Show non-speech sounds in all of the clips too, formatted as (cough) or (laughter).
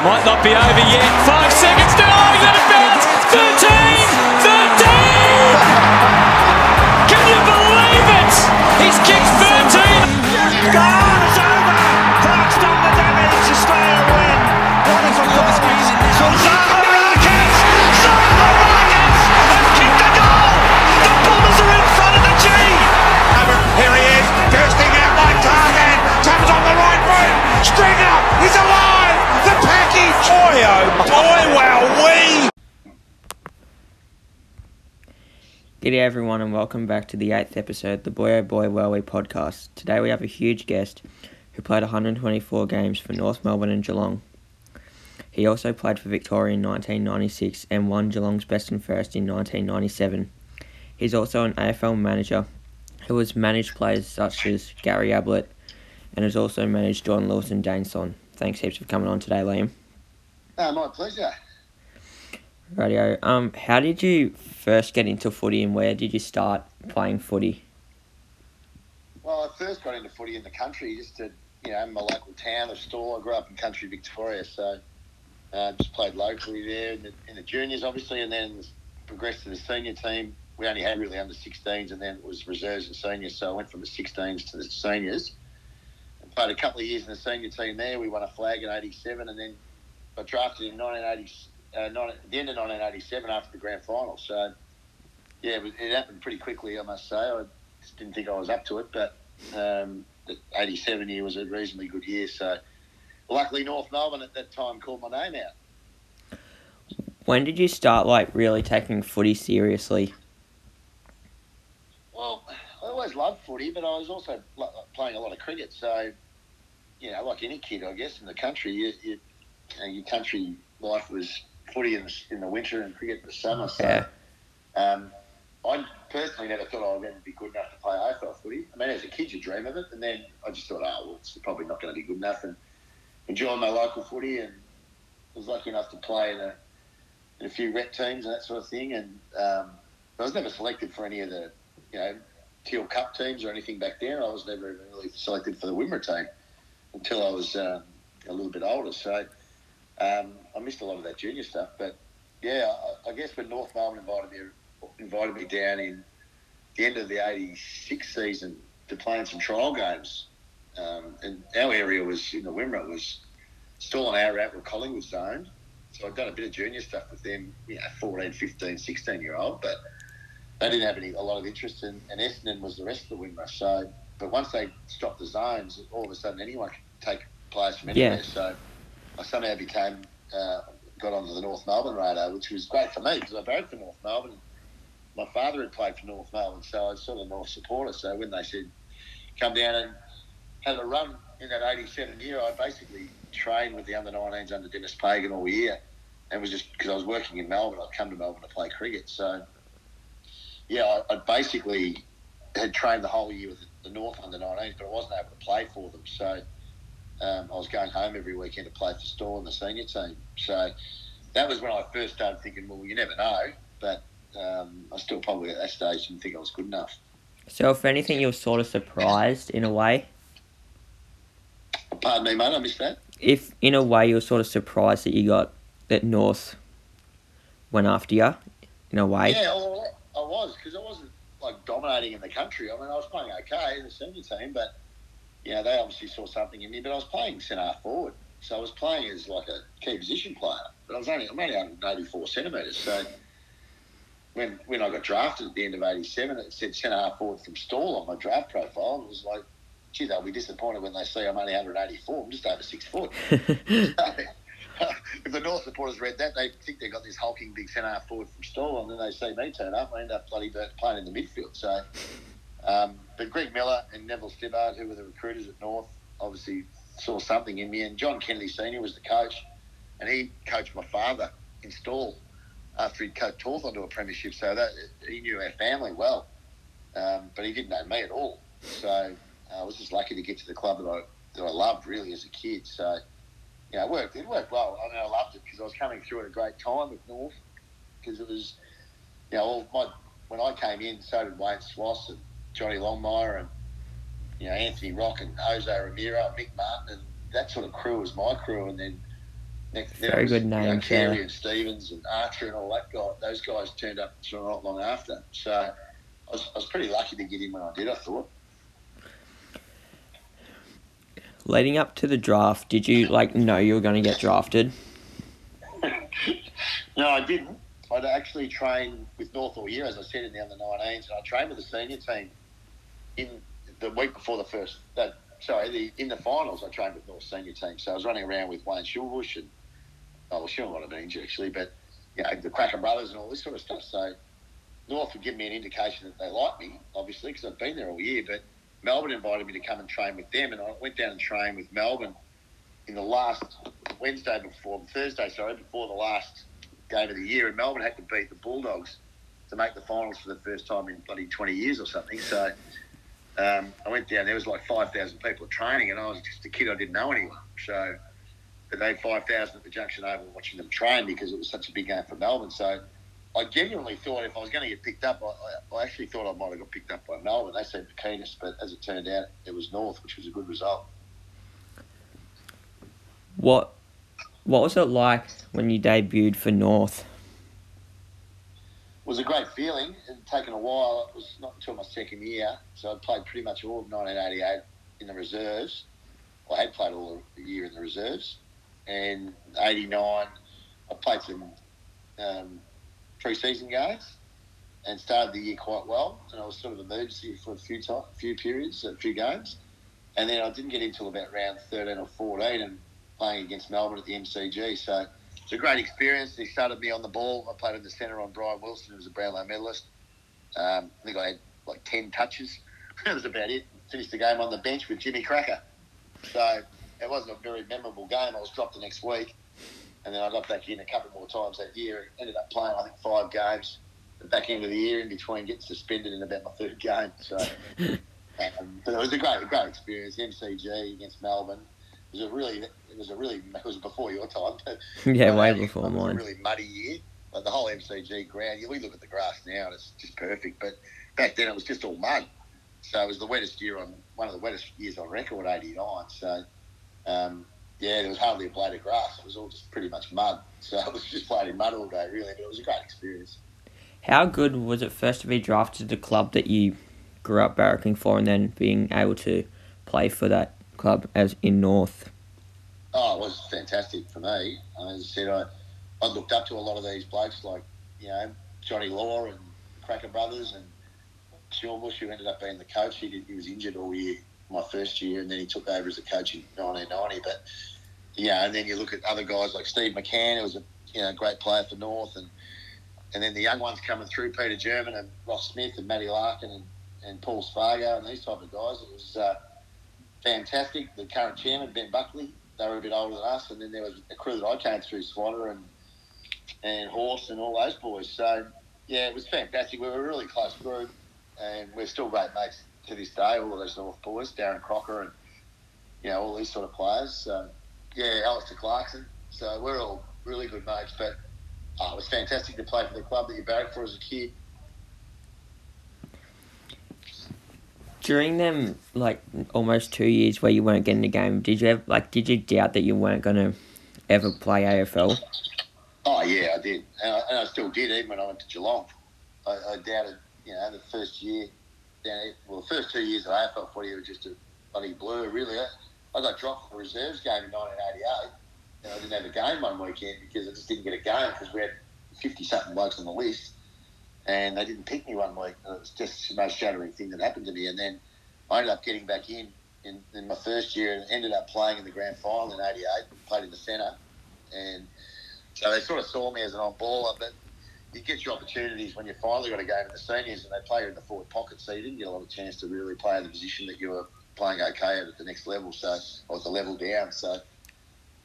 Might not be over yet. Five seconds to oh, let it bounce. 13! 13! Can you believe it? He's kicked 13. Everyone and welcome back to the eighth episode of the Boy Oh Boy Wellway podcast. Today we have a huge guest who played 124 games for North Melbourne and Geelong. He also played for Victoria in 1996 and won Geelong's best and first in 1997. He's also an AFL manager who has managed players such as Gary Ablett and has also managed John Lewis and Dane Swan. Thanks heaps for coming on today, Liam. Oh, my pleasure. Radio. Um, how did you first get into footy and where did you start playing footy? Well, I first got into footy in the country, just to you know my local town of Stawell. I grew up in country Victoria, so uh, just played locally there in the, in the juniors, obviously, and then progressed to the senior team. We only had really under 16s, and then it was reserves and seniors. So I went from the 16s to the seniors. And played a couple of years in the senior team there. We won a flag in '87, and then got drafted in 1980, uh, 19, at the end of 1987 after the grand final. So yeah, it, was, it happened pretty quickly, I must say. I just didn't think I was up to it, but um, the 87 year was a reasonably good year. So luckily, North Melbourne at that time called my name out. When did you start like really taking footy seriously? Well, I always loved footy, but I was also playing a lot of cricket. So, you know, like any kid, I guess, in the country, you, you, you know, your country life was footy in the, in the winter and cricket in the summer. So, Yeah. um, I personally never thought I would ever be good enough to play AFL footy. I mean, as a kid, you dream of it, and then I just thought, oh, well, it's probably not going to be good enough, and enjoying my local footy, and was lucky enough to play in a, in a few rep teams and that sort of thing, and um, I was never selected for any of the, you know, Teal Cup teams or anything back there. I was never even really selected for the Wimmera team until I was um, a little bit older. So um, I missed a lot of that junior stuff, but yeah, I, I guess when North Melbourne invited me invited me down in the end of the '86 season to play in some trial games, um, and our area was in the Wimmera was still on our route where Collingwood zoned. So I'd done a bit of junior stuff with them, you know, 14, 15, 16 year old, but they didn't have any a lot of interest in, and Essendon was the rest of the Wimmera. So, but once they stopped the zones, all of a sudden anyone could take players from anywhere. Yeah. So I somehow became uh, got onto the North Melbourne radar, which was great for me because I barracked for North Melbourne. My father had played for North Melbourne, so I was sort of a North supporter. So when they said come down and have a run in that '87 year, I basically trained with the under 19s under Dennis Pagan all year, and it was just because I was working in Melbourne. I'd come to Melbourne to play cricket, so yeah, I, I basically had trained the whole year with the North under 19s, but I wasn't able to play for them. So um, I was going home every weekend to play for Stawell in the senior team. So that was when I first started thinking, well, you never know, but um, I still probably at that stage didn't think I was good enough. So, if anything, you were sort of surprised in a way. Pardon me, mate, I missed that. If in a way you were sort of surprised that you got that North went after you, in a way. Yeah, well, I was because I wasn't like dominating in the country. I mean, I was playing okay in the senior team, but you know they obviously saw something in me. But I was playing centre forward, so I was playing as like a key position player. But I was only I'm only 184 centimetres, so when when I got drafted at the end of '87, it said centre half forward from Stawell on my draft profile, it was like, gee, they'll be disappointed when they see I'm only 184. I'm just over six foot. (laughs) (laughs) if the North supporters read that, they think they've got this hulking big centre half forward from Stawell, and then they see me turn up, I end up bloody playing in the midfield. So, um, but Greg Miller and Neville Stibbard, who were the recruiters at North, obviously saw something in me. And John Kennedy Senior was the coach, and he coached my father in Stawell after he'd coached Hawthorn to a premiership. So that he knew our family well, um, but he didn't know me at all. So uh, I was just lucky to get to the club that I that I loved really as a kid. So yeah, it worked. It worked well. I mean, I loved it because I was coming through at a great time at North because it was, you know, all my when I came in, so did Wayne Schwass and Johnny Longmire and you know Anthony Rock and Jose Ramiro and Mick Martin and that sort of crew was my crew. And then Next, Very good you know, name, Carey yeah. and Stevens and Archer and all that guy. Those guys turned up not long after. So I was, I was pretty lucky to get in when I did. I thought. Leading up to the draft, did you like know you were going to get drafted? (laughs) No, I didn't. I'd actually trained with North all year, as I said in the under 19s, and I trained with the senior team in the week before the first. That sorry, the, in the finals, I trained with North senior team. So I was running around with Wayne Schimmelbusch and oh, well, Schul might have injured actually, but you know the Krakouer brothers and all this sort of stuff. So North would give me an indication that they like me, obviously, because I've been there all year. But Melbourne invited me to come and train with them, and I went down and trained with Melbourne in the last Wednesday before Thursday, sorry, before the last game of the year, and Melbourne had to beat the Bulldogs to make the finals for the first time in bloody 20 years or something. So um, I went down. There was like 5,000 people training, and I was just a kid. I didn't know anyone. So but they had 5,000 at the Junction Oval watching them train because it was such a big game for Melbourne. So I genuinely thought if I was going to get picked up, I, I actually thought I might have got picked up by Melbourne. They seemed the keenest, but as it turned out, it was North, which was a good result. What What was it like when you debuted for North? Was a great feeling. It had taken a while. It was not until my second year, so I'd played pretty much all of 1988 in the reserves. Well, I had played all the year in the reserves, and 89 I played some um, pre-season games and started the year quite well. And I was sort of emergency for a few time, few periods, a few games, and then I didn't get until about round 13 or 14 and playing against Melbourne at the MCG. So it's a great experience. He started me on the ball. I played in the centre on Brian Wilson, who was a Brownlow medalist. Um, I think I had like 10 touches. (laughs) that was about it. Finished the game on the bench with Jimmy Krakouer. So it wasn't a very memorable game. I was dropped the next week. And then I got back in a couple more times that year. Ended up playing, I think, five games the back end of the year in between getting suspended in about my third game. So, (laughs) um, but it was a great, great experience. MCG against Melbourne. It was a really, it was a really, it was before your time. But (laughs) Yeah, way it before was mine. a really muddy year. Like the whole MCG ground, we look at the grass now and it's just perfect. But back then it was just all mud. So it was the wettest year on one of the wettest years on record, '89. So um, yeah, there was hardly a blade of grass. It was all just pretty much mud. (laughs) So I was just playing in mud all day, really. But it was a great experience. How good was it first to be drafted to the club that you grew up barracking for, and then being able to play for that club as in North? Oh, it was fantastic for me. As I said, I, I looked up to a lot of these blokes like, you know, Johnny Law and Krakouer Brothers and Sean Bush, who ended up being the coach. He, did, he was injured all year, my first year, and then he took over as a coach in 1990. But, yeah, and then you look at other guys like Steve McCann, who was a you know, great player for North, and and then the young ones coming through, Peter German and Ross Smith and Matty Larkin and, and Paul Spargo and these type of guys. It was uh, fantastic. The current chairman, Ben Buckley, they were a bit older than us, and then there was a crew that I came through, Swatter and and Horse and all those boys. So yeah, it was fantastic. We were a really close group, and we're still great mates to this day. All of those North boys, Darren Crocker, and you know all these sort of players. So yeah, Alastair Clarkson. So we're all really good mates. But oh, it was fantastic to play for the club that you barracked for as a kid. During them like almost two years where you weren't getting a game, did you ever like did you doubt that you weren't gonna ever play AFL? Oh yeah, I did, and I, and I still did. Even when I went to Geelong, I, I doubted. You know, the first year, well, the first two years of AFL footy were just a bloody blur. Really, I, I got dropped for reserves game in 1988, and I didn't have a game one weekend because I just didn't get a game because we had 50 something blokes on the list, and they didn't pick me one week. And it was just the most shattering thing that happened to me. And then I ended up getting back in in, in my first year and ended up playing in the grand final in '88. Played in the centre, and so they sort of saw me as an on-baller, but you get your opportunities when you finally got a game in the seniors and they play you in the forward pocket, so you didn't get a lot of chance to really play in the position that you were playing okay at at the next level, so or the level down. So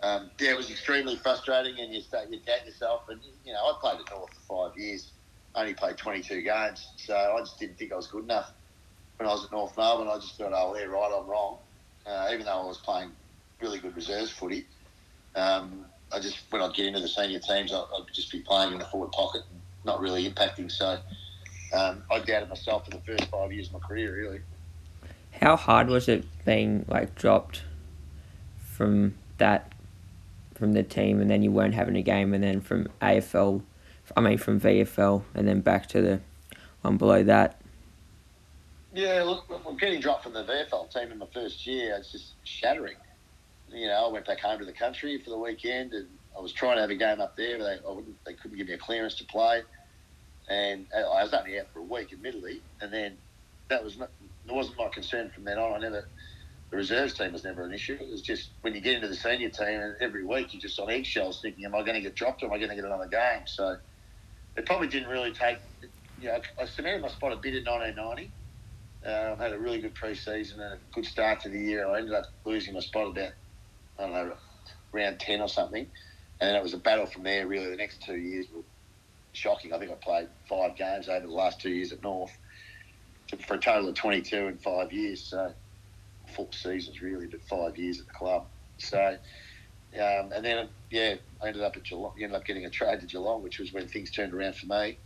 um, yeah, it was extremely frustrating, and you start you doubt yourself. And you know, I played at North for five years, only played 22 games, so I just didn't think I was good enough. When I was at North Melbourne, I just thought, oh, they're right, I'm wrong. Uh, even though I was playing really good reserves footy, um, I just when I'd get into the senior teams, I- I'd just be playing in the forward pocket, and not really impacting. So um, I doubted myself for the first five years of my career, really. How hard was it being like dropped from that from the team, and then you weren't having a game, and then from AFL, I mean from VFL, and then back to the one below that. Yeah, look, I'm getting dropped from the VFL team in my first year. It's just shattering. You know, I went back home to the country for the weekend, and I was trying to have a game up there, but they, they couldn't give me a clearance to play. And uh, I was only out for a week, admittedly, and then that was not, wasn't my concern from then on. I never the reserves team was never an issue. It was just when you get into the senior team, and every week you're just on eggshells, thinking, "Am I going to get dropped? or Am I going to get another game?" So it probably didn't really take. You know, I cemented my spot a bit in 1990. Uh, I had a really good pre-season and a good start to the year. I ended up losing my spot about I don't know round ten or something, and then it was a battle from there. Really, the next two years were shocking. I think I played five games over the last two years at North for a total of 22 in five years. So four seasons really, but five years at the club. So, um, and then yeah, I ended up at Geelong. Ended up getting a trade to Geelong, which was when things turned around for me.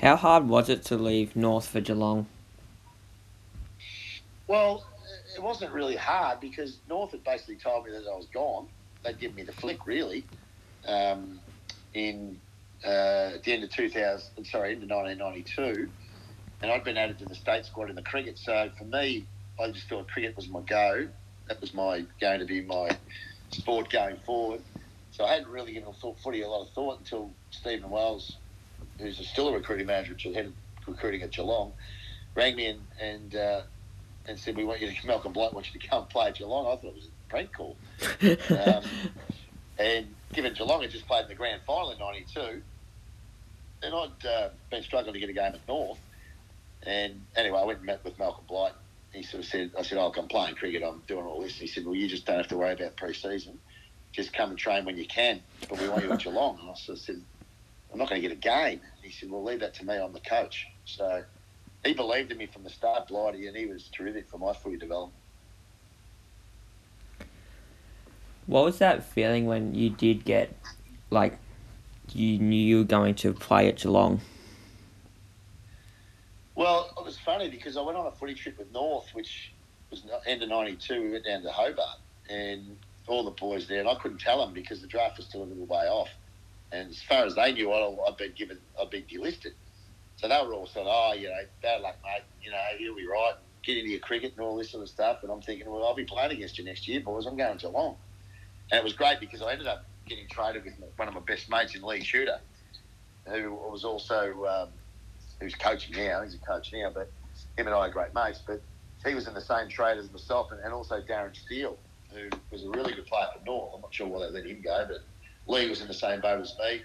How hard was it to leave North for Geelong? Well, it wasn't really hard because North had basically told me that I was gone. They'd given me the flick really um, in uh, at the end of 2000, sorry, into 1992, and I'd been added to the state squad in the cricket. So for me, I just thought cricket was my go. That was my going to be my sport going forward. So I hadn't really given thought, footy a lot of thought until Stephen Wells, who's still a recruiting manager, head of recruiting at Geelong, rang me and and, uh, and said, "We want you to Malcolm Blight wants you to come play at Geelong." I thought it was a prank call. um, (laughs) and given Geelong had just played in the grand final in '92, and I'd uh, been struggling to get a game at North. And anyway, I went and met with Malcolm Blight he sort of said, I said, oh, I'm playing cricket, I'm doing all this. And he said, well, you just don't have to worry about pre-season. Just come and train when you can, but we want you at Geelong. And I sort of said, I'm not going to get a game. And he said, well, leave that to me, I'm the coach. So he believed in me from the start, Blighty, and he was terrific for my footy development. What was that feeling when you did get, like, you knew you were going to play at Geelong? Well, it was funny because I went on a footy trip with North, which was end of '92. We went down to Hobart, and all the boys there, and I couldn't tell them because the draft was still a little way off. And as far as they knew, I'd, I'd been given, I'd been delisted. So they were all saying, "Oh, you know, bad luck, mate. You know, you'll be right. Get into your cricket and all this sort of stuff." And I'm thinking, "Well, I'll be playing against you next year, boys. I'm going to Geelong." And it was great because I ended up getting traded with one of my best mates in Lee Tudor, who was also um, who's coaching now. He's a coach now, but him and I are great mates. But he was in the same trade as myself, and, and also Darren Steele, who was a really good player for North. I'm not sure why they let him go, but Lee was in the same boat as me.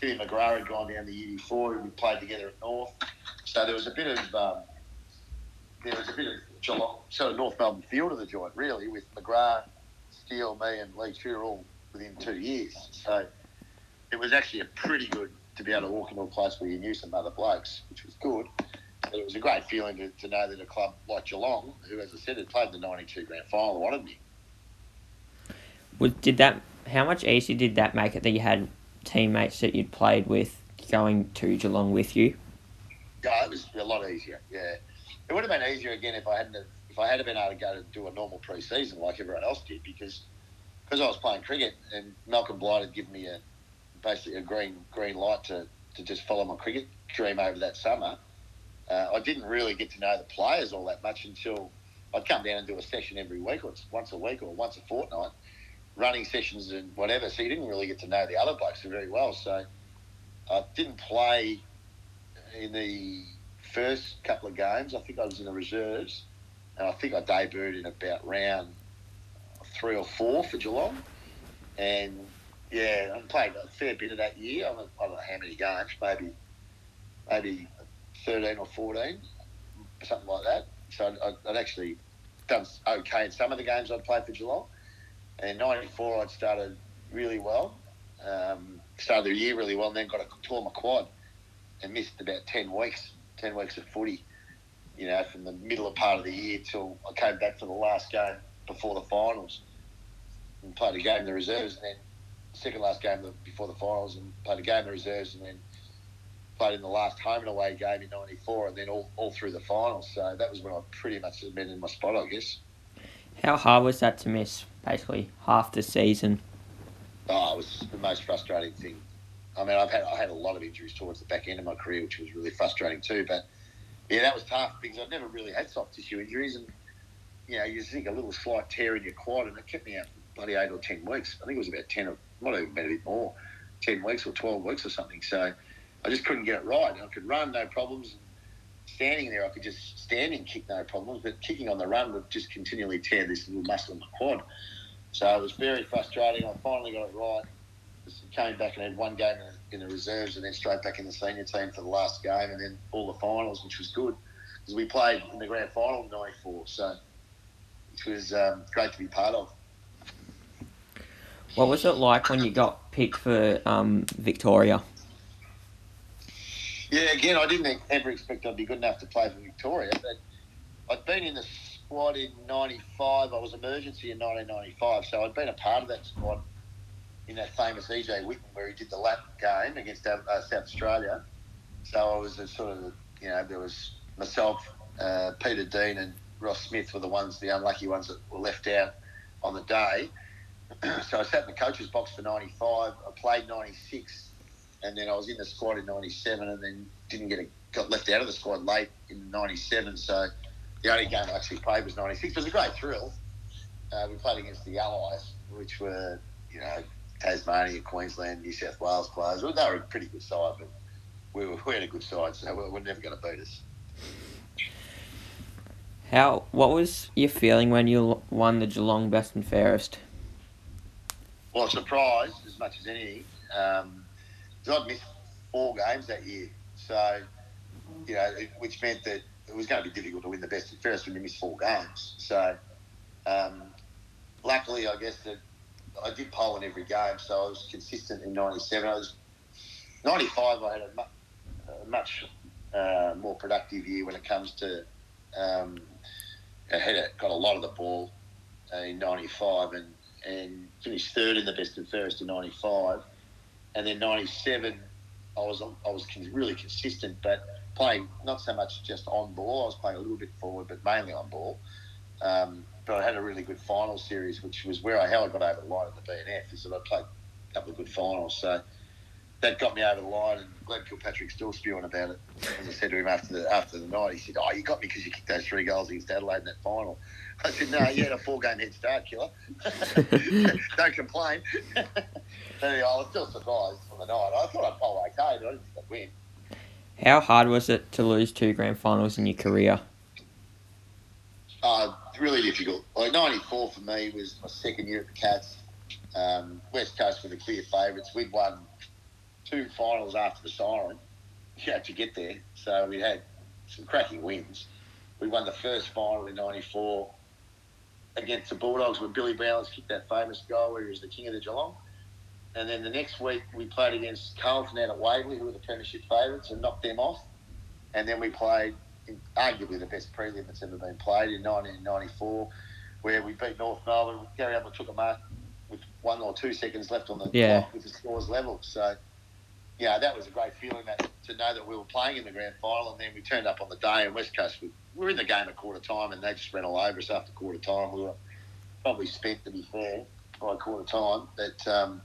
Timmy McGrath had gone down the year before. We played together at North, so there was a bit of um, there was a bit of Geelong, sort of North Melbourne field of the joint, really, with McGrath, Steele, me, and Lee Tudor all within two years. So it was actually a pretty good to be able to walk into a place where you knew some other blokes, which was good. But it was a great feeling to, to know that a club like Geelong, who, as I said, had played the '92 grand final, wanted me. Was, did that? How much easier did that make it that you had teammates that you'd played with going to Geelong with you? Yeah, it was a lot easier. Yeah, it would have been easier again if I hadn't have, if I had been able to go to do a normal pre-season like everyone else did because because I was playing cricket and Malcolm Blight had given me a basically a green green light to, to just follow my cricket dream over that summer. Uh, I didn't really get to know the players all that much until I'd come down and do a session every week or once a week or once a fortnight, running sessions and whatever. So you didn't really get to know the other blokes very well. So I didn't play in the first couple of games. I think I was in the reserves, and I think I debuted in about round three or four for Geelong. And yeah, I played a fair bit of that year. I don't, know how many games, maybe maybe 13 or 14, something like that. So I'd, I'd actually done okay in some of the games I'd played for Geelong. And in 94, I'd started really well. Um, started the year really well and then got a tore my quad and missed about 10 weeks, 10 weeks of footy, you know, from the middle of part of the year till I came back for the last game before the finals and played a game in the reserves and then second last game before the finals and played a game of reserves and then played in the last home and away game in '94 and then all, all through the finals. So that was when I pretty much been in my spot, I guess. How hard was that to miss basically half the season? Oh, it was the most frustrating thing. I mean, I've had I had a lot of injuries towards the back end of my career, which was really frustrating too. But yeah, that was tough because I've never really had soft tissue injuries, and you know, you think a little slight tear in your quad, and it kept me out for bloody eight or ten weeks. I think it was about ten, or have even been a bit more, ten weeks or twelve weeks or something. So I just couldn't get it right. I could run, no problems. Standing there, I could just stand and kick, no problems. But kicking on the run would just continually tear this little muscle in my quad. So it was very frustrating. I finally got it right. Came back and had one game in the, in the reserves, and then straight back in the senior team for the last game, and then all the finals, which was good because we played in the grand final in '94. So which was um, great to be part of. What was it like when you got picked for um, Victoria? Yeah, again, I didn't ever expect I'd be good enough to play for Victoria, but I'd been in the squad in '95. I was emergency in 1995, so I'd been a part of that squad in that famous EJ Whitten where he did the lap game against uh, South Australia. So I was a sort of, you know, there was myself, uh, Peter Dean, and Ross Smith were the ones, the unlucky ones that were left out on the day. (clears throat) so I sat in the coach's box for 95. I played 96, and then I was in the squad in 97, and then didn't get a, got left out of the squad late in 97. So the only game I actually played was 96. It was a great thrill. Uh, we played against the Allies, which were, you know, Tasmania, Queensland, New South Wales players. Well, they were a pretty good side, but we, were, we had a good side, so we we're never going to beat us. How? What was your feeling when you won the Geelong Best and Fairest? Well, surprised as much as anything. Um, I'd missed four games that year, so you know, which meant that it was going to be difficult to win the Best and Fairest when you miss four games. So, um, luckily, I guess that I did pole in every game, so I was consistent in '97. I was '95. I had a, mu- a much uh, more productive year when it comes to um, I had a, got a lot of the ball uh, in '95 and and finished third in the best and fairest in '95, and then '97 I was I was really consistent, but playing not so much just on ball. I was playing a little bit forward, but mainly on ball. Um, but I had a really good final series, which was where I how got over the line at the BNF. Is that I played a couple of good finals, so that got me over the line. And Glenn Kilpatrick's still spewing about it. As I said to him after the after the night, he said, "Oh, you got me because you kicked those three goals against Adelaide in that final." I said, "No, you had a four game head start, killer. (laughs) Don't complain." (laughs) anyway, I was still surprised on the night. I thought I'd bowl okay, but I didn't think I'd win. How hard was it to lose two grand finals in your career? Uh, really difficult. Like '94 for me was my second year at the Cats. Um, West Coast were the clear favourites. We'd won two finals after the siren (laughs) had to get there. So we had some cracking wins. We won the first final in '94 against the Bulldogs when Billy Bowers kicked that famous goal where he was the king of the Geelong. And then the next week we played against Carlton out at Waverley, who were the premiership favourites, and knocked them off. And then we played in arguably the best prelim that's ever been played in 1994, where we beat North Melbourne. Gary Ablett took a mark with one or two seconds left on the Yeah. clock with the scores level. So, yeah, that was a great feeling that to know that we were playing in the grand final, and then we turned up on the day, and West Coast we we were in the game at quarter time, and they just ran all over us after quarter time. We were probably spent, to be fair, by quarter time. But um,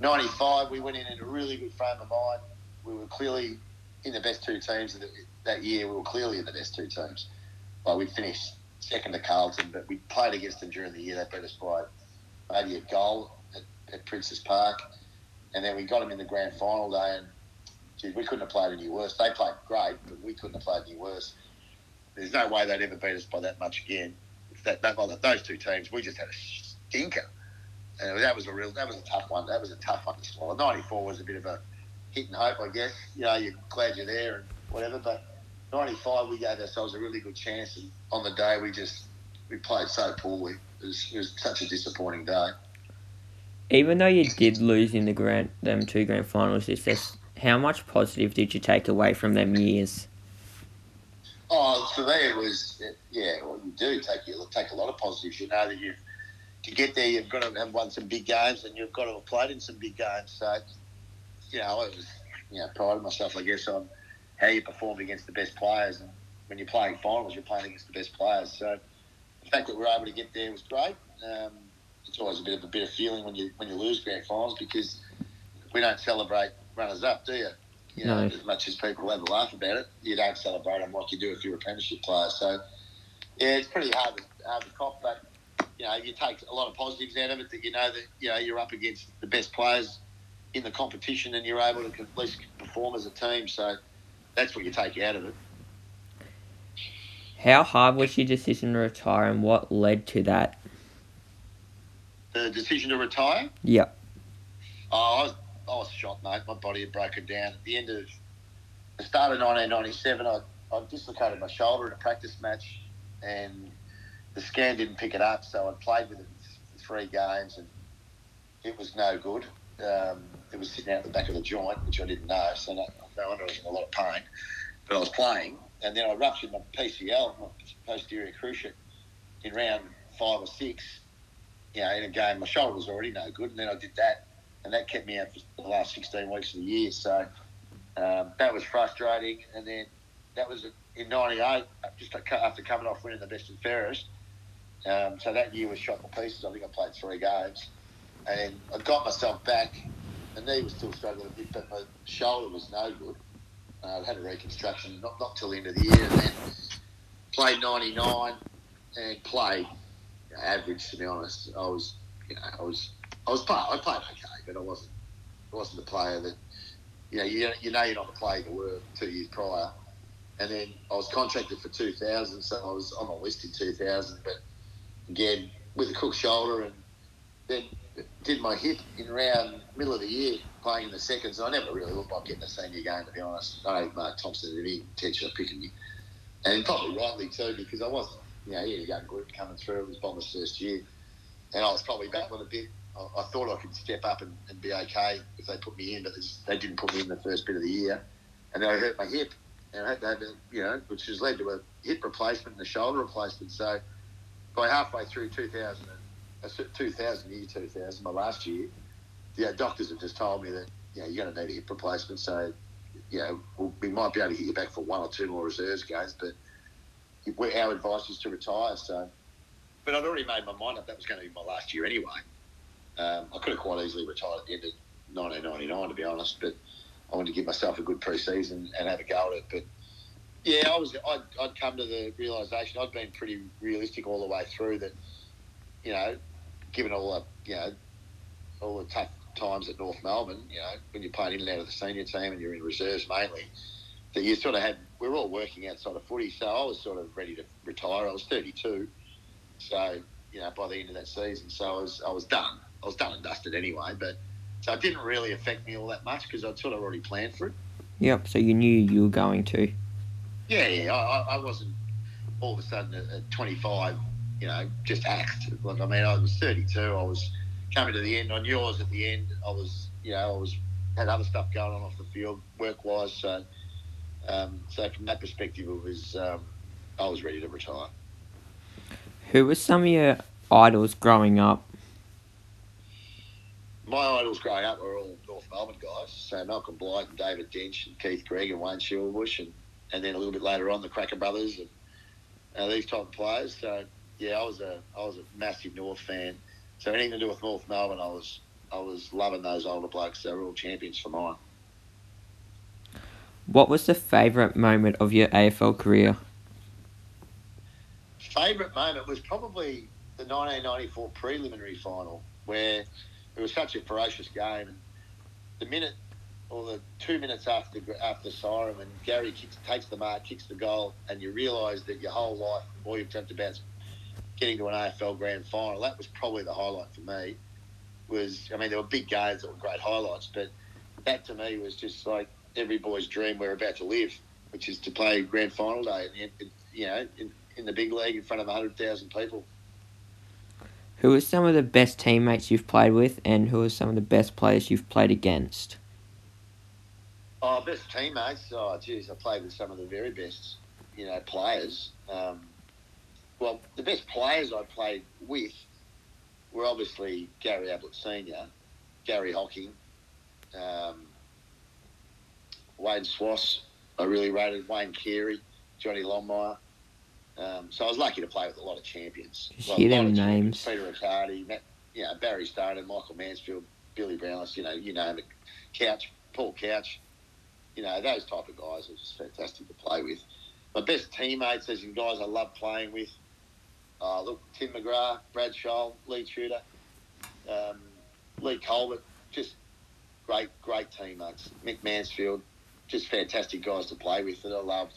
95, we went in in a really good frame of mind. We were clearly in the best two teams that, that year. We were clearly in the best two teams. Like we finished second to Carlton, but we played against them during the year. They beat us by maybe a goal at, at Princes Park, and then we got them in the grand final day. And geez, we couldn't have played any worse. They played great, but we couldn't have played any worse. There's no way they'd ever beat us by that much again. That, that, well, those two teams, we just had a stinker. And that was a real, that was a tough one. That was a tough one to swallow. 94 was a bit of a hit and hope, I guess. You know, you're glad you're there and whatever. But 95, we gave ourselves a really good chance. And on the day, we just, we played so poorly. It was, it was such a disappointing day. Even though you did lose in the grand, them two grand finals, is this how much positive did you take away from them years? Oh, for me, it was yeah. Well, you do take you take a lot of positives. You know that you've to get there, you've got to have won some big games, and you've got to have played in some big games. So, you know, I was you know prided myself, I guess, on how you performed against the best players. And when you're playing finals, you're playing against the best players. So, the fact that we're able to get there was great. Um, it's always a bit of a bitter feeling when you when you lose grand finals because we don't celebrate runners up, do you? You know, No. as much as people a laugh about it, you don't celebrate them like you do if you're a premiership player. So, yeah, it's pretty hard to, hard to cop, but you know, you take a lot of positives out of it that you know that you know you're up against the best players in the competition and you're able to at least perform as a team. So that's what you take out of it. How hard was your decision to retire and what led to that? The decision to retire. Yeah. Oh, I was, I was shot, mate. My body had broken down. At the end of the start of 1997, I, I dislocated my shoulder in a practice match, and the scan didn't pick it up. So I played with it for three games, and it was no good. Um, it was sitting out the back of the joint, which I didn't know. So no, no wonder I was in a lot of pain. But I was playing, and then I ruptured my PCL, my posterior cruciate, in round five or six. You know, in a game, my shoulder was already no good, and then I did that and that kept me out for the last 16 weeks of the year. So um, that was frustrating. And then that was in '98, just after coming off winning the best and fairest. Um, so that year was shot to pieces. I think I played three games, and I got myself back. The knee was still struggling a bit, but my shoulder was no good. Uh, I had a reconstruction, not not till the end of the year, and then played '99 and played average. To be honest, I was, you know, I was I was play, I played okay, but I wasn't I wasn't the player that you know you, you know you're not the player you were two years prior. And then I was contracted for 2000, so I was on the list in 2000. But again, with a crook shoulder, and then did my hip in around middle of the year playing in the seconds. I never really looked like getting a senior game to be honest. I know Mark Thompson had any intention of picking me, and probably rightly too because I wasn't. You know, he had a young group coming through. It was Bombers' first year, and I was probably battling a bit I, I thought I could step up and, and be okay if they put me in, but they didn't put me in the first bit of the year. And then I hurt my hip, and I had to have, a, you know, which has led to a hip replacement and a shoulder replacement. So by halfway through 2000, uh, 2000 year 2000, my last year, the doctors have just told me that you know you're going to need a hip replacement. So you know we might be able to get you back for one or two more reserves games, but our advice is to retire. So, but I'd already made my mind up that was going to be my last year anyway. Um, I could have quite easily retired at the end of 1999, to be honest, but I wanted to give myself a good pre-season and have a go at it. But yeah, I was I'd, I'd come to the realization I'd been pretty realistic all the way through that, you know, given all the you know all the tough times at North Melbourne, you know, when you're playing in and out of the senior team and you're in reserves mainly, that you sort of had we we're all working outside of footy, so I was sort of ready to retire. I was 32, so you know by the end of that season, so I was I was done. I was done and dusted anyway, but so it didn't really affect me all that much because I'd sort of already planned for it. Yep. So you knew you were going to. Yeah, yeah. I, I wasn't all of a sudden at, at 25, you know, just axed. Like I mean, I was 32. I was coming to the end. I knew I was at the end. I was, you know, I was had other stuff going on off the field, work wise. So, um, so from that perspective, it was um, I was ready to retire. Who were some of your idols growing up? my idols growing up were all North Melbourne guys. So Malcolm Blight and David Dench and Keith Greig and Wayne Schimmelbusch and, and then a little bit later on the Krakouer Brothers and uh, these type of players. So yeah, I was a I was a massive North fan. So anything to do with North Melbourne, I was I was loving those older blokes. They were all champions for mine. What was the favourite moment of your AFL career? Favourite moment was probably the 1994 preliminary final where it was such a ferocious game. The minute or the two minutes after after siren, when Gary kicks, takes the mark, kicks the goal, and you realise that your whole life, all you've dreamt about is getting to an AFL grand final. That was probably the highlight for me. Was I mean there were big games that were great highlights, but that to me was just like every boy's dream we're about to live, which is to play grand final day, and you know, in, in the big league in front of hundred thousand people. Who are some of the best teammates you've played with, and who are some of the best players you've played against? Oh, best teammates. Oh, geez, I played with some of the very best, you know, players. Um, well, the best players I played with were obviously Gary Ablett Senior, Garry Hocking, um, Wayne Schwass. I really rated Wayne Carey, Johnny Longmire. Um, so I was lucky to play with a lot of champions. Well, hear them names. Peter Riccardi, Matt, you know Barry Stone, Michael Mansfield, Billy Brownless, you know, you name it, Couch, Paul Couch, you know, those type of guys are just fantastic to play with. My best teammates, as in guys I love playing with. Uh, look, Tim McGrath, Brad Sholl, Lee Tudor, um, Leigh Colbert, just great, great teammates. Mick Mansfield, just fantastic guys to play with that I loved.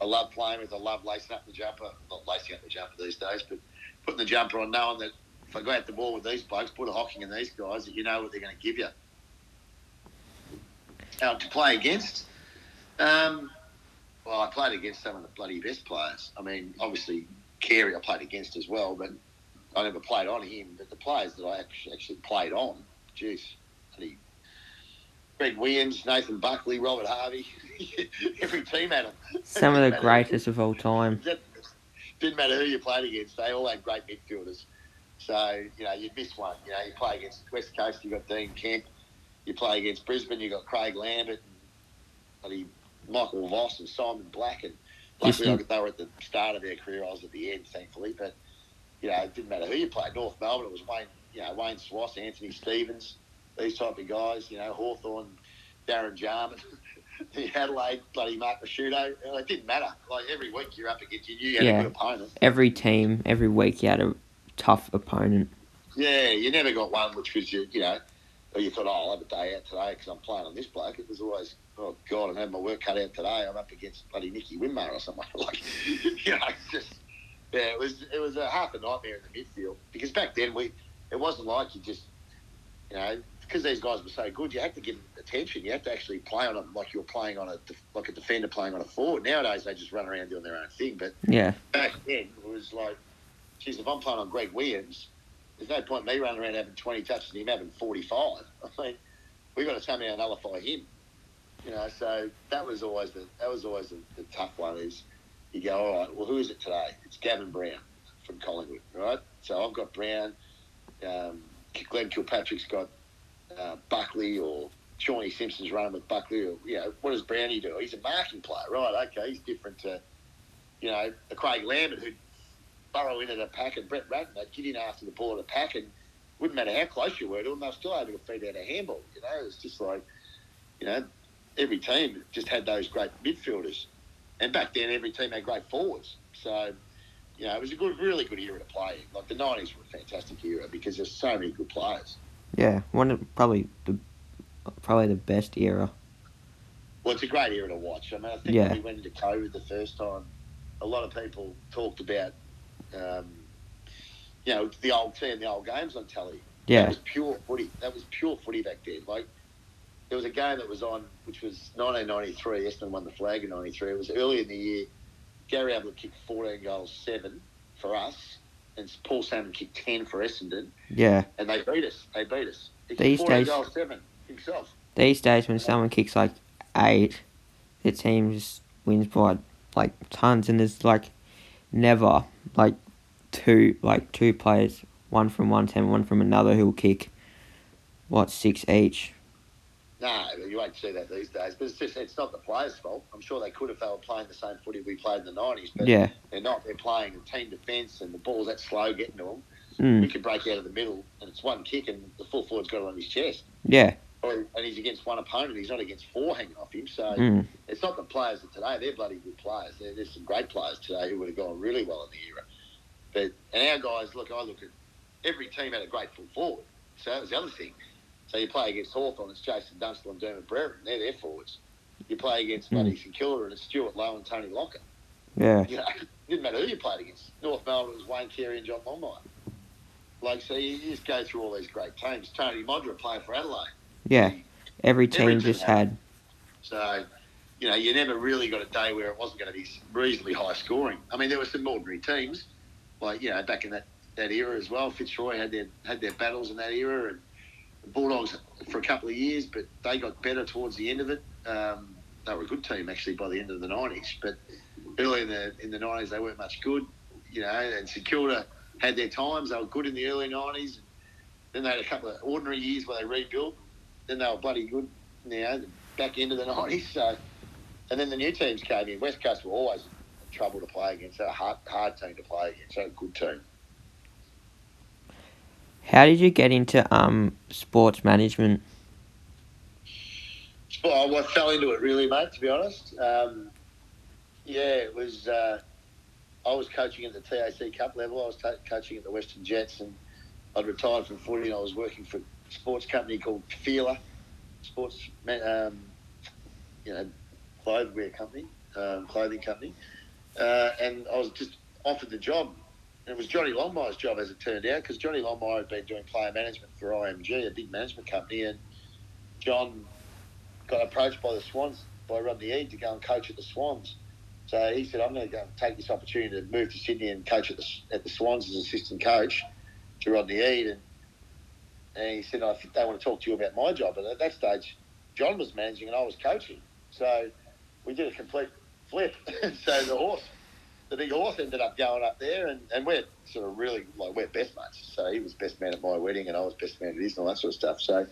I love playing with. I love lacing up the jumper. Not lacing up the jumper these days, but putting the jumper on, knowing that if I go out the ball with these blokes, put a hocking in these guys, you know what they're going to give you. Now, to play against, um, well, I played against some of the bloody best players. I mean, obviously, Carey I played against as well, but I never played on him. But the players that I actually, played on, jeez, bloody Greg Williams, Nathan Buckley, Robert Harvey, (laughs) every team had them. Some of the (laughs) greatest of all time. Didn't matter who you played against; they all had great midfielders. So you know, you'd miss one. You know, you play against West Coast, you've got Dean Kemp. You play against Brisbane, you've got Craig Lambert, and Michael Voss and Simon Black, and luckily Just- they were at the start of their career. I was at the end, thankfully. But you know, it didn't matter who you played. North Melbourne, it was Wayne, you know, Wayne Schwass, Anthony Stevens, these type of guys. You know, Hawthorn, Darren Jarman. (laughs) The Adelaide, bloody Mark Ricciuto. Uh, it didn't matter. Like every week you're up against you, you had Yeah. a good opponent. Every team, every week, you had a tough opponent. Yeah, you never got one which was you, you know, or you thought, oh, I'll have a day out today because I'm playing on this bloke. It was always, oh God, I'm having my work cut out today. I'm up against bloody Nicky Winmar or something (laughs) like, (laughs) you know, it's just yeah, it was it was a half a nightmare in the midfield because back then we it wasn't like you just you know because these guys were so good, you had to give them attention. You had to actually play on them like you're playing on a like a defender playing on a forward. Nowadays they just run around doing their own thing, but Yeah, back then it was like, geez, if I'm playing on Greg Williams, there's no point me running around having 20 touches and him having 45. (laughs) I mean, we've got to somehow nullify him. You know, so that was always the that was always the, the tough one. Is you go, all right, well, who is it today? It's Gavin Brown from Collingwood, right? So I've got Brown. Um, Glenn Kilpatrick's got uh, Buckley or Shawnee Simpson's running with Buckley. Or you know, what does Brownie do? He's a marking player, right? Okay, he's different to you know the Craig Lambert who'd burrow into the pack and Brett Ratten. They'd get in after the ball at the pack and wouldn't matter how close you were to them, they're still able to feed out a handball. You know, it's just like you know every team just had those great midfielders, and back then every team had great forwards. So. You know, it was a good, really good era to play in. Like the '90s were a fantastic era because there's so many good players. Yeah. One of probably the probably the best era. Well, it's a great era to watch. I mean, I think Yeah. when we went into COVID the first time, a lot of people talked about, um, you know, the old team, the old games on telly. That Yeah, was pure footy. That was pure footy back then. Like, there was a game that was on, which was 1993. Essendon won the flag in 93. It was early in the year. Gary Ablett kicked 14 goals, seven for us, and Paul Salmon kicked 10 for Essendon, yeah. and they beat us. They beat us. He These kicked 14 days- seven himself. These days, when someone kicks like eight, the team just wins by like tons, and there's like never like two like two players, one from one team, one from another, who will kick what six each. No, you won't see that these days. But it's just it's not the players' fault. I'm sure they could if they were playing the same footy we played in the nineties, but Yeah, they're not. They're playing a team defence and the ball's that slow getting to them. We mm, could break out of the middle and it's one kick and the full forward's got it on his chest. yeah, and he's against one opponent. He's not against four hanging off him. So mm, it's not the players of today. They're bloody good players. There- There's some great players today who would have gone really well in the era. But and our guys, look, I look at every team had a great full forward. So that was the other thing. So you play against Hawthorn, it's Jason Dunstall and Dermott Brereton. They're their forwards. You play against Hmm. bloody St Kilda and it's Stewart Loewe and Tony Lockett. yeah, You know, it (laughs) didn't matter who you played against. North Melbourne was Wayne Carey and John Longmire. Like, so you, just go through all these great teams. Tony Modra played for Adelaide. yeah. Every team Every just team had So, you know, you never really got a day where it wasn't going to be reasonably high scoring. I mean, there were some ordinary teams, like you know, back in that, that era as well. Fitzroy had their had their battles in that era, and Bulldogs for a couple of years, but they got better towards the end of it. Um, they were a good team actually by the end of the nineties, but early in the in the nineties they weren't much good. You know, and St Kilda had their times. They were good in the early nineties. Then they had a couple of ordinary years where they rebuilt. Then they were bloody good. You know, back of the (laughs) nineties. So, and then the new teams came in. West Coast were always trouble to play against. They're a hard, hard team to play against. A good team. How did you get into um sports management? Well, I fell into it really, mate. To be honest, um, yeah, it was. Uh, I was coaching at the TAC Cup level. I was ta coaching at the Western Jets, and I'd retired from footy, and I was working for a sports company called Fila Sports, um, you know, clothing company, um, clothing company, uh, and I was just offered the job. It was Johnny Longmire's job, as it turned out, because Johnny Longmire had been doing player management for IMG, a big management company, and John got approached by the Swans by Rodney Eade to go and coach at the Swans. So he said, "I'm going to go take this opportunity to move to Sydney and coach at the at the Swans as assistant coach to Rodney Eade." And, and he said, "I think they want to talk to you about my job." And at that stage, John was managing and I was coaching, so we did a complete flip. (laughs) so the horse, the big horse, ended up going up there, and, and we're sort of really like we're best mates. So he was best man at my wedding, and I was best man at his, and all that sort of stuff. So.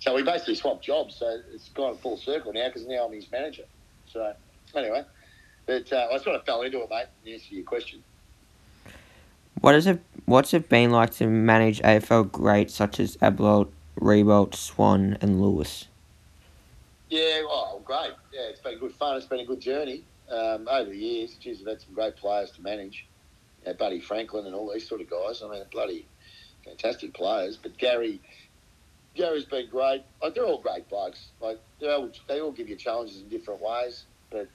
So we basically swapped jobs. So it's gone full circle now because now I'm his manager. So anyway, but uh, I sort of fell into it, mate. To answer your question. What is it? What's it been like to manage AFL greats such as Ablett, Riewoldt, Swan, and Lewis? Yeah, well, great. Yeah, it's been good fun. It's been a good journey um, over the years. Geez, I've had some great players to manage. You know, Buddy Franklin and all these sort of guys. I mean, bloody fantastic players. But Gary, Gary's been great. Like they're all great blokes. Like they all they all give you challenges in different ways. But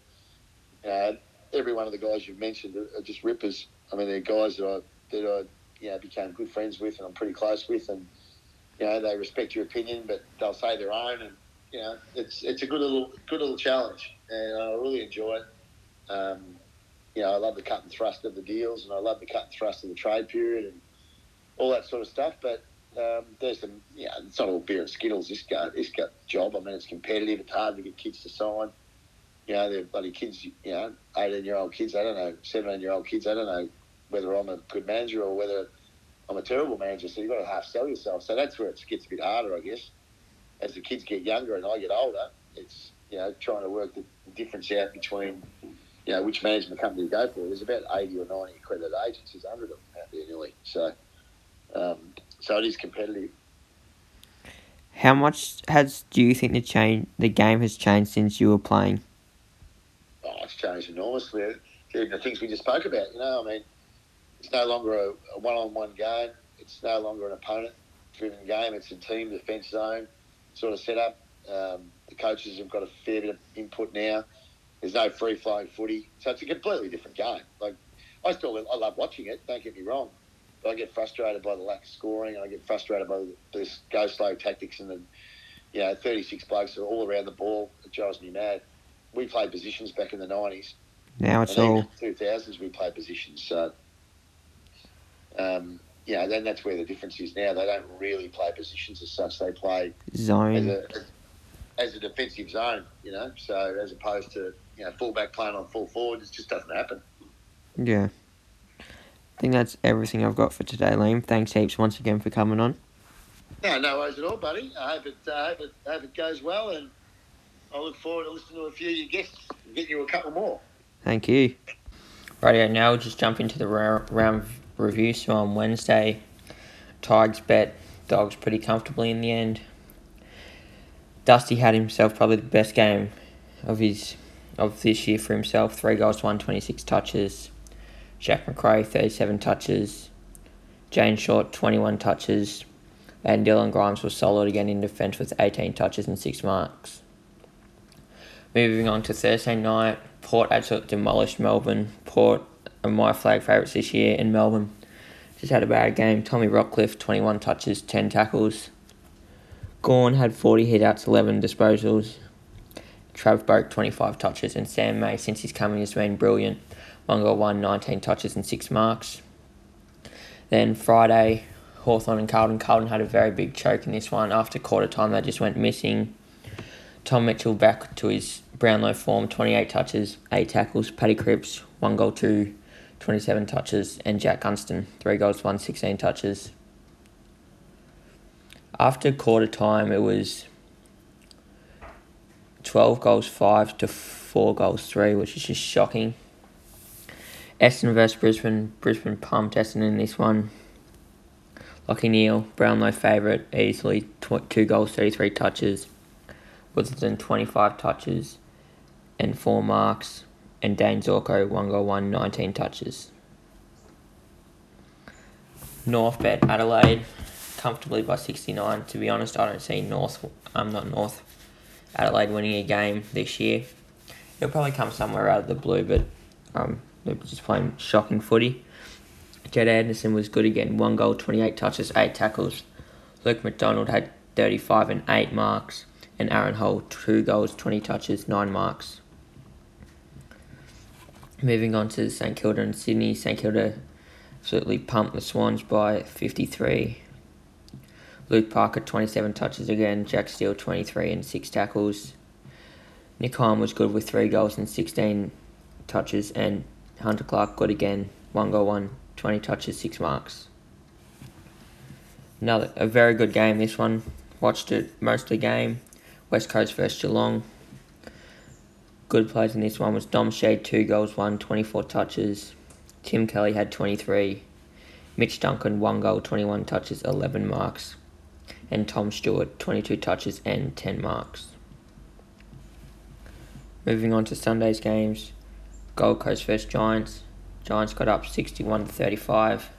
uh, every one of the guys you've mentioned are, are just rippers. I mean, they're guys that I that I you know became good friends with and I'm pretty close with, and you know they respect your opinion, but they'll say their own, and you know it's it's a good little good little challenge, and I really enjoy it. Um, you know, I love the cut and thrust of the deals, and I love the cut and thrust of the trade period, and all that sort of stuff. But um, there's some, you know, it's not all beer and skittles. This guy, this job. I mean, it's competitive. It's hard to get kids to sign. You know, they're bloody kids. You know, eighteen year old kids. I don't know, seventeen year old kids. I don't know whether I'm a good manager or whether I'm a terrible manager. So you've got to half sell yourself. So that's where it gets a bit harder, I guess. As the kids get younger and I get older, it's you know trying to work the difference out between you know which management company to go for. There's about eighty or ninety accredited agents. There's hundred of them out there nearly. So. Um, so it is competitive. How much has do you think the change the game has changed since you were playing? Oh, it's changed enormously. Even the things we just spoke about, you know, I mean, it's no longer a, a one-on-one game. It's no longer an opponent-driven game. It's a team defence zone sort of setup. Um, the coaches have got a fair bit of input now. There's no free-flowing footy, so it's a completely different game. Like I still, I love watching it. Don't get me wrong, but I get frustrated by the lack of scoring, and I get frustrated by this go slow tactics and the, you know, 36 blokes are all around the ball. It drives me mad. We played positions back in the 90s. Now it's all 2000s. We played positions, so um, you know, then that's where the difference is now. They don't really play positions as such. They play zone as a, as a defensive zone, you know. So as opposed to you know fullback playing on full forward, it just doesn't happen. Yeah. I think that's everything I've got for today, Liam. Thanks heaps once again for coming on. No, no worries at all, buddy. I hope it, uh, hope it, hope it goes well, and I look forward to listening to a few of your guests and getting you a couple more. Thank you. Rightio, now we'll just jump into the round review. So on Wednesday, Tigers bet Dogs pretty comfortably in the end. Dusty had himself probably the best game of his of this year for himself. Three goals one, 26 touches. Jack Macrae, 37 touches. Jane Short, 21 touches. And Dylan Grimes was solid again in defence with 18 touches and 6 marks. Moving on to Thursday night, Port absolutely demolished Melbourne. Port are my flag favourites this year in Melbourne. Just had a bad game. Tommy Rockliff, 21 touches, 10 tackles. Gawn had 40 hitouts, 11 disposals. Trav Boak, 25 touches. And Sam May, since he's coming, has been brilliant. One goal, one, 19 touches and six marks. Then Friday, Hawthorn and Carlton. Carlton had a very big choke in this one. After quarter time, they just went missing. Tom Mitchell back to his Brownlow form, 28 touches, 8 tackles. Paddy Cripps, 1 goal, 2, 27 touches. And Jack Gunston, 3 goals, 1, 16 touches. After quarter time, it was 12 goals, 5 to 4 goals, 3, which is just shocking. Essendon versus Brisbane. Brisbane pumped Essendon in this one. Lachie Neale, Brownlow favourite, easily tw- 2 goals, 33 touches. Woodston 25 touches and 4 marks. And Dane Zorko, 1 goal, 1, 19 touches. North bet Adelaide comfortably by 69. To be honest, I don't see North, I'm not North Adelaide winning a game this year. It'll probably come somewhere out of the blue, but um, they're just playing shocking footy. Jed Anderson was good again. One goal, 28 touches, 8 tackles. Luke McDonald had 35 and 8 marks. And Aaron Hall, 2 goals, 20 touches, 9 marks. Moving on to St Kilda and Sydney. St Kilda absolutely pumped the Swans by 53. Luke Parker, 27 touches again. Jack Steele, 23 and 6 tackles. Nick Hind was good with 3 goals and 16 touches. And Hunter Clark good again. 1 goal, 1 20 touches, 6 marks. Another a very good game this one. Watched it most of the game. West Coast versus Geelong. Good plays in this one was Dom Sheed, 2 goals, 1, 24 touches. Tim Kelly had 23. Mitch Duncan, 1 goal, 21 touches, 11 marks. And Tom Stewart, 22 touches and 10 marks. Moving on to Sunday's games. Gold Coast versus Giants. Giants got up 61 to 35.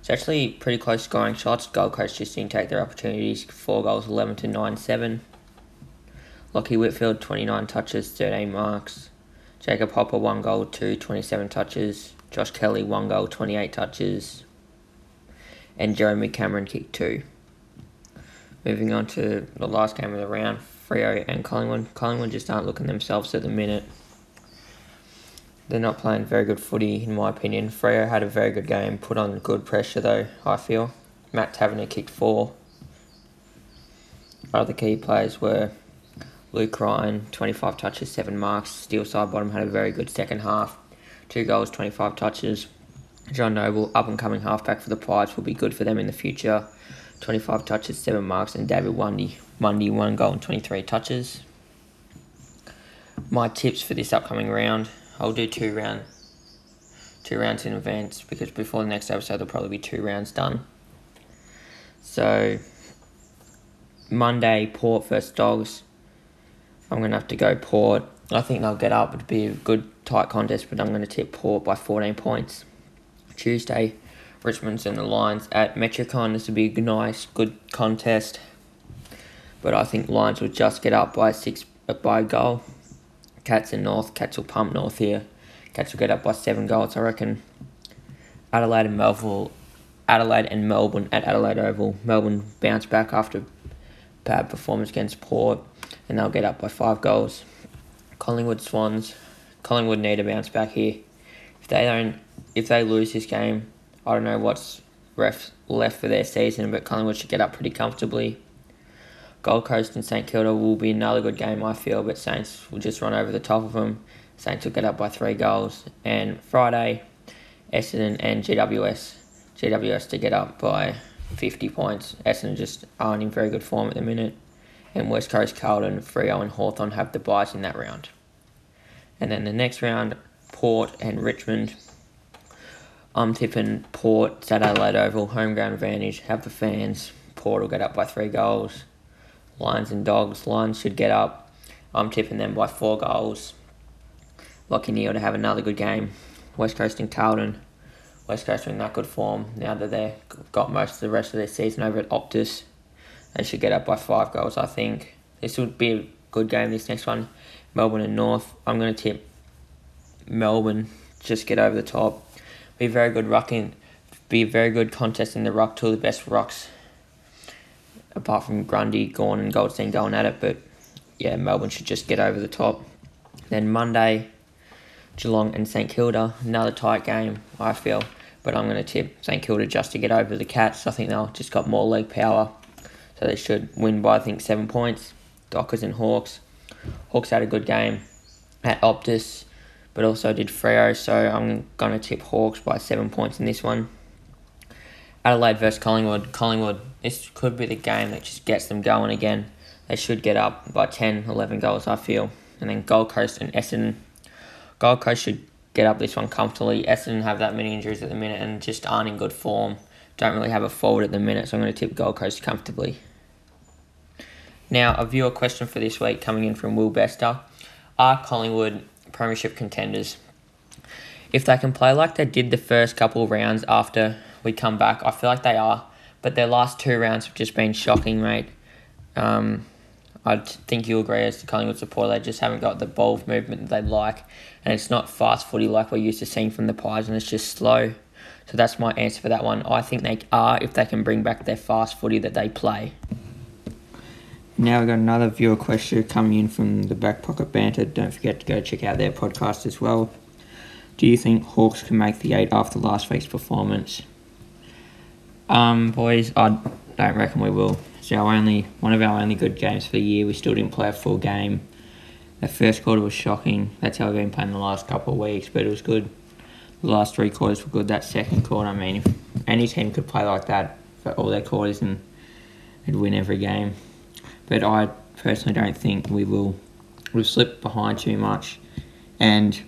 It's actually pretty close scoring shots. Gold Coast just didn't take their opportunities. 4 goals, 11 to 9 7. Lachie Whitfield, 29 touches, 13 marks. Jacob Hopper, 1 goal, 2, 27 touches. Josh Kelly, 1 goal, 28 touches. And Jeremy Cameron kicked 2. Moving on to the last game of the round, Freo and Collingwood. Collingwood just aren't looking themselves at the minute. They're not playing very good footy, in my opinion. Freo had a very good game, put on good pressure, though, I feel. Matt Taberner kicked four. Other key players were Luke Ryan, 25 touches, 7 marks. Steele Sidebottom had a very good second half. 2 goals, 25 touches. John Noble, up and coming halfback for the Pies, will be good for them in the future. 25 touches, 7 marks. And David Mundy, Mundy 1 goal and 23 touches. My tips for this upcoming round I'll do two round, two rounds in advance because before the next episode there'll probably be two rounds done. So Monday, Port versus Dogs. I'm gonna have to go Port. I think they'll get up. It'll be a good tight contest, but I'm gonna tip Port by 14 points. Tuesday, Richmond's and the Lions at Metricon. This will be a nice, good contest. But I think Lions will just get up by six uh, by a goal. Cats and North. Cats will pump North here. Cats will get up by seven goals, I reckon. Adelaide and Melville, Adelaide and Melbourne at Adelaide Oval. Melbourne bounce back after bad performance against Port, and they'll get up by five goals. Collingwood Swans. Collingwood need to bounce back here. If they don't, if they lose this game, I don't know what's ref left for their season, but Collingwood should get up pretty comfortably. Gold Coast and St Kilda will be another good game, I feel, but Saints will just run over the top of them. Saints will get up by three goals. And Friday, Essendon and GWS. GWS to get up by 50 points. Essendon just aren't in very good form at the minute. And West Coast, Carlton, Freo and Hawthorn have the buys in that round. And then the next round, Port and Richmond. I'm tipping Port, at Adelaide Oval, home ground advantage, have the fans. Port will get up by three goals. Lions and Dogs. Lions should get up. I'm tipping them by four goals. Lachie Neale to have another good game. West Coast and Carlton. West Coast are in that good form now that they've got most of the rest of their season over at Optus. They should get up by five goals, I think. This would be a good game, this next one. Melbourne and North. I'm going to tip Melbourne. Just get over the top. Be very good rucking. Be a very good contest in the rock, Two of the best rocks, apart from Grundy, Gawn, and Goldstein going at it. But yeah, Melbourne should just get over the top. Then Monday, Geelong and St Kilda, another tight game, I feel. But I'm going to tip St Kilda just to get over the Cats. I think they'll just got more leg power. So they should win by, I think, seven points. Dockers and Hawks. Hawks had a good game at Optus, but also did Freo. So I'm going to tip Hawks by seven points in this one. Adelaide versus Collingwood. Collingwood, this could be the game that just gets them going again. They should get up by 10, 11 goals, I feel. And then Gold Coast and Essendon. Gold Coast should get up this one comfortably. Essendon have that many injuries at the minute and just aren't in good form. don't really have a forward at the minute, so I'm going to tip Gold Coast comfortably. Now, a viewer question for this week coming in from Will Bester. Are Collingwood premiership contenders? If they can play like they did the first couple of rounds after we come back, I feel like they are. But their last two rounds have just been shocking, mate. Um, I think you'll agree as the Collingwood supporter, they just haven't got the ball movement that they'd like. And it's not fast footy like we're used to seeing from the Pies, and it's just slow. So that's my answer for that one. I think they are if they can bring back their fast footy that they play. Now we've got another viewer question coming in from the Back Pocket Banter. Don't forget to go check out their podcast as well. Do you think Hawks can make the eight after last week's performance? Um, boys, I don't reckon we will. It's our only one of our only good games for the year. We still didn't play a full game. The first quarter was shocking. That's how we've been playing the last couple of weeks, but it was good. The last three quarters were good. That second quarter, I mean, if any team could play like that for all their quarters and they'd win every game. But I personally don't think we will. We've slipped behind too much, and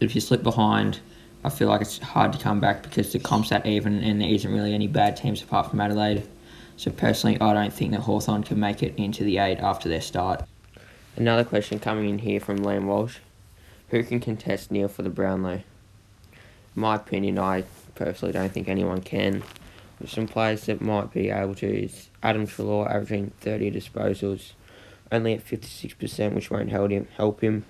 if you slip behind, I feel like it's hard to come back because the comp's that even and there isn't really any bad teams apart from Adelaide. So personally, I don't think that Hawthorn can make it into the eight after their start. Another question coming in here from Liam Walsh. Who can contest Neale for the Brownlow? In my opinion, I personally don't think anyone can. Some players that might be able to is Adam Treloar averaging 30 disposals, only at 56%, which won't help him. Help him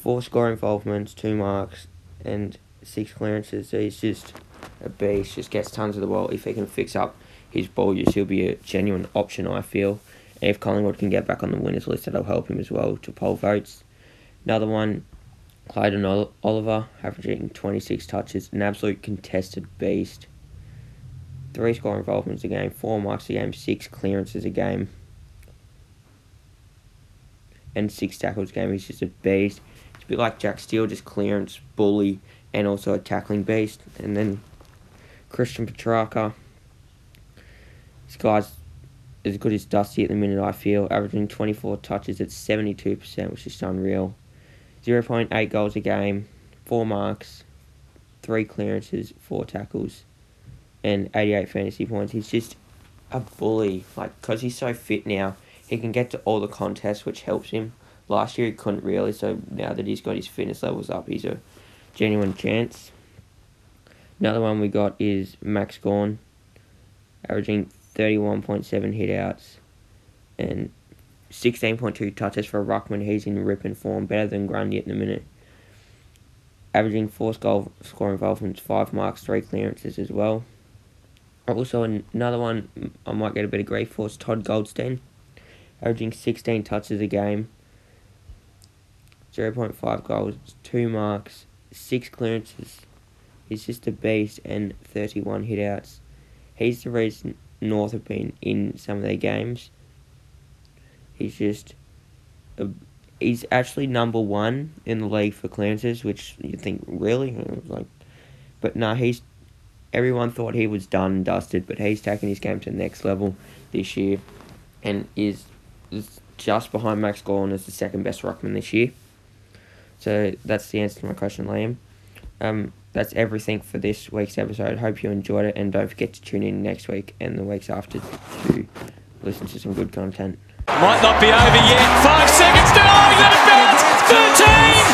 four score involvements, two marks, and six clearances. So he's just a beast. Just gets tons of the ball. If he can fix up his ball use, he'll be a genuine option. I feel. And if Collingwood can get back on the winners list, that'll help him as well to poll votes. Another one, Clayton Oliver, averaging 26 touches, an absolute contested beast. Three score involvements a game, four marks a game, six clearances a game, and six tackles a game. He's just a beast It's a bit like Jack Steele, just clearance, bully, and also a tackling beast. And then Christian Petracca. This guy's as good as Dusty at the minute, I feel, averaging 24 touches at 72%, which is unreal. 0.8 goals a game, 4 marks, 3 clearances, 4 tackles, and 88 fantasy points. He's just a bully. Like, because he's so fit now, he can get to all the contests, which helps him. Last year he couldn't really, so now that he's got his fitness levels up, he's a genuine chance. Another one we got is Max Gawn, averaging 31.7 hitouts and 16.2 touches for Ruckman. He's in ripping form, better than Grundy at the minute. Averaging four goal score involvements, five marks, three clearances as well. Also, another one I might get a bit of grief for is Todd Goldstein, averaging 16 touches a game 0.5 goals, 2 marks, 6 clearances. He's just a beast and 31 hitouts. He's the reason North have been in some of their games. He's just. A, he's actually number one in the league for clearances, which you think, really? Like, but no, he's. Everyone thought he was done and dusted, but he's taken his game to the next level this year and is, just behind Max Gawn as the second best ruckman this year. So that's the answer to my question, Liam. Um, that's everything for this week's episode. Hope you enjoyed it, and don't forget to tune in next week and the weeks after to listen to some good content. Might not be over yet. Five seconds to go. Let it bounce. 13.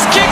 His kick